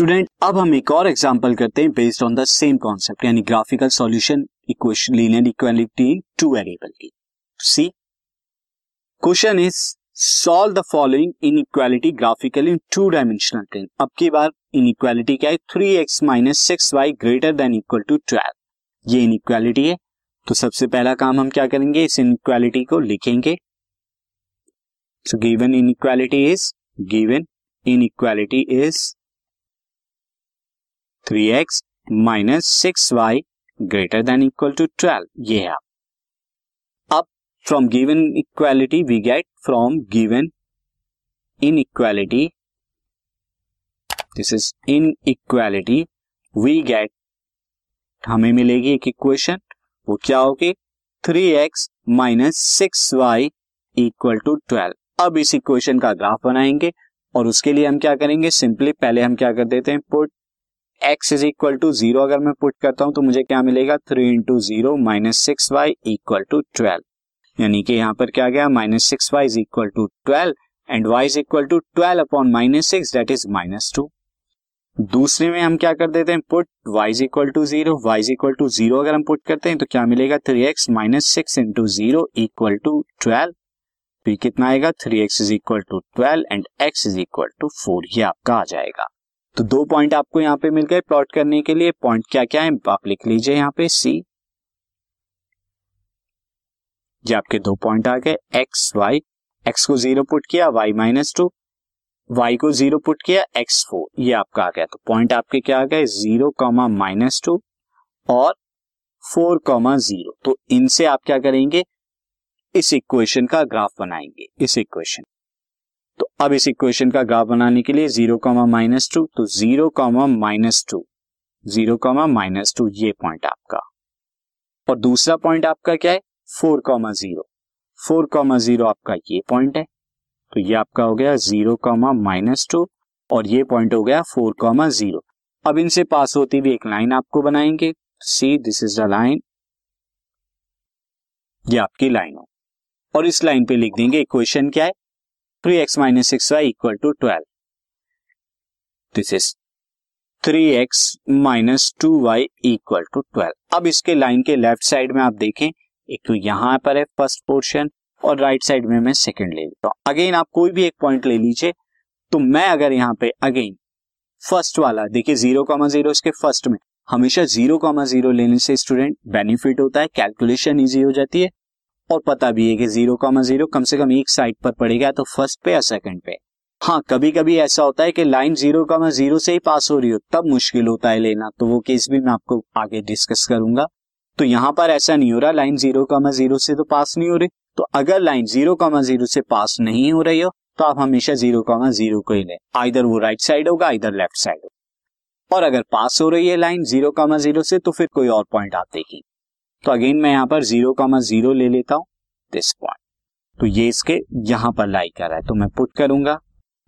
Student अब हम एक और एग्जांपल करते हैं based on the same concept यानी graphical solution equation linear equality in two variable की। See question is solve the following inequality graphical in two dimensional plane अब की बार इन इक्वालिटी क्या है? Three x minus six y greater than equal to twelve ये इन equality है। तो सबसे पहला काम हम क्या करेंगे? इस इन इक्वालिटी को लिखेंगे। So given inequality is given inequality is three x minus six y greater than equal to twelve ये है आप। अब from given equality we get from given inequality this is inequality we get हमें मिलेगी एक equation वो क्या होगी? Three x minus six y equal to twelve अब इस इक्वेशन का ग्राफ बनाएँगे और उसके लिए हम क्या करेंगे? सिंपली पहले हम क्या कर देते हैं? Put x is equal to zero अगर मैं पुट करता हूँ तो मुझे क्या मिलेगा? Three into zero minus six y equal to twelve यानी कि यहाँ पर क्या गया? Minus six y is equal to twelve and y is equal to twelve upon minus six that is minus two दूसरे में हम क्या कर देते हैं? Put y is equal to zero y is equal to zero अगर हम put करते हैं तो क्या मिलेगा? Three x minus six into zero equal to twelve तो ये कितना आएगा? Three x is equal to twelve and x is equal to four ये आपका आ जाएगा। तो दो पॉइंट आपको यहाँ पे मिल गए प्लॉट करने के लिए। पॉइंट क्या क्या है? आप लिख लीजिए यहाँ पे सी ये आपके दो पॉइंट आ गए। एक्स वाई एक्स को ज़ीरो पुट किया वाई माइनस टू वाई को ज़ीरो पुट किया एक्स फोर ये आपका आ गया। तो पॉइंट आपके क्या आ गए? ज़ीरो कॉमा माइनस टू और फोर कॉमा ज़ीरो तो इनसे आप क्या करेंगे? इस इक्वेशन का ग्राफ बनाएँगे। इस इक्वेशन तो अब इस इक्वेशन का ग्राफ बनाने के लिए ज़ीरो कॉमा माइनस टू तो zero comma minus two zero comma minus two ये पॉइंट आपका। और दूसरा पॉइंट आपका क्या है? Four comma zero four comma zero आपका ये पॉइंट है। तो ये आपका हो गया ज़ीरो कॉमा माइनस टू और ये पॉइंट हो गया फोर कॉमा ज़ीरो अब इनसे पास होती हुई एक लाइन आपको बनाएँगे। See this is the line ये आपकी लाइन हो। और इस लाइन पे लिख देंगे इक्वेशन क्या है? Three x minus six y equal to twelve this is three x minus two y equal to twelve अब इसके लाइन के लेफ़्ट साइड में आप देखें, एक तो यहाँ पर है फ़र्स्ट पोर्शन और राइट साइड में मैं सेकंड ले लेता हूँ। अगेन आप कोई भी एक पॉइंट ले लीजिए तो मैं अगर यहाँ पे अगेन फ़र्स्ट वाला, देखिए ज़ीरो कॉमा ज़ीरो इसके फ़र्स्ट में, हमेशा ज़ीरो कॉमा ज़ीरो लेने से स्टूडेंट बेनिफिट होता है कैलकुलेशन इजी हो जाती है। और पता भी है कि ज़ीरो कॉमा ज़ीरो कम से कम एक साइड पर पड़ेगा तो फ़र्स्ट पे या सेकंड पे। हाँ कभी कभी ऐसा होता है कि लाइन ज़ीरो कॉमा ज़ीरो से ही पास हो रही हो, तब मुश्किल होता है लेना। तो वो केस भी मैं आपको आगे डिस्कस करूँगा। तो यहाँ पर ऐसा नहीं हो रहा, लाइन ज़ीरो कॉमा ज़ीरो से तो पास नहीं हो रही। तो अगर लाइन ज़ीरो कॉमा ज़ीरो से पास नहीं हो रही हो तो आप हमेशा ज़ीरो कॉमा ज़ीरो को ही लें। आइधर वो राइट साइड होगा इधर लेफ़्ट साइड होगा। और अगर पास हो रही है लाइन ज़ीरो कॉमा ज़ीरो से तो फिर कोई और पॉइंट आप देखिए तो अगेन मैं यहाँ पर ज़ीरो कॉमा ज़ीरो ले लेता हूँ दिस पॉइंट तो ये इसके यहाँ पर लाई कर रहा है तो मैं पुट करूँगा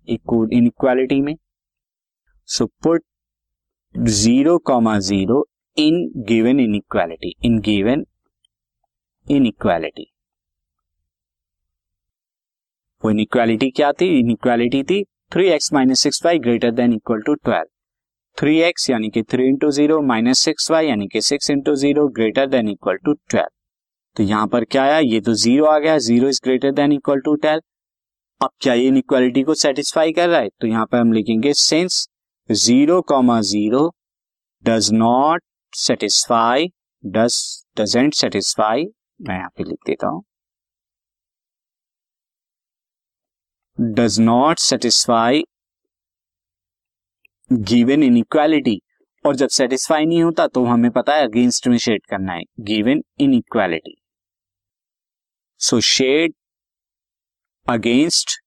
इन इक्वालिटी में। So put zero comma zero in given inequality in given inequality वो इन इक्वालिटी क्या थी? इन इक्वालिटी थी three x minus six y greater than equal to twelve three x यानी कि three into zero minus six y यानी कि six into zero greater than equal to twelve तो यहाँ पर क्या आया? ये तो ज़ीरो आ गया। Zero is greater than equal to twelve अब क्या ये इनइक्वालिटी को सेटिस्फाई कर रहा है? तो यहाँ पर हम लिखेंगे since zero comma zero does not satisfy does doesn't satisfy मैं यहाँ पे लिख देता हूँ। Does not satisfy given inequality और जब सेटिस्फाई नहीं होता तो हमें पता है अगेंस्ट में शेड करना है। Given inequality so shade against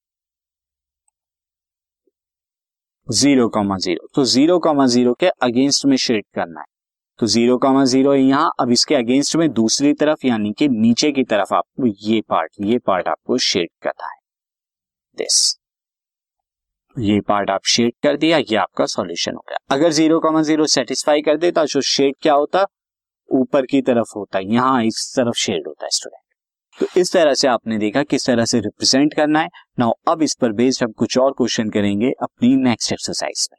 zero comma zero तो ज़ीरो कॉमा ज़ीरो के अगेंस्ट में शेड करना है। तो ज़ीरो कॉमा ज़ीरो यहाँ। अब इसके अगेंस्ट में दूसरी तरफ़, यानी कि नीचे की तरफ़ आपको ये पार्ट ये पार्ट आपको शेड करना है। दिस ये पार्ट आप शेड कर दिया, ये आपका सॉल्यूशन हो गया। अगर ज़ीरो कॉमन ज़ीरो सेटिस्फाई कर देता तो शेड क्या होता? ऊपर की तरफ़ होता है यहाँ इस तरफ़ शेड होता है स्टूडेंट तो इस तरह से आपने देखा किस तरह से रिप्रेजेंट करना है। नाउ अब इस पर बेस्ड हम कुछ और क्वेश्चन करेंगे अपनी नेक्स्ट एक्सरसाइज में।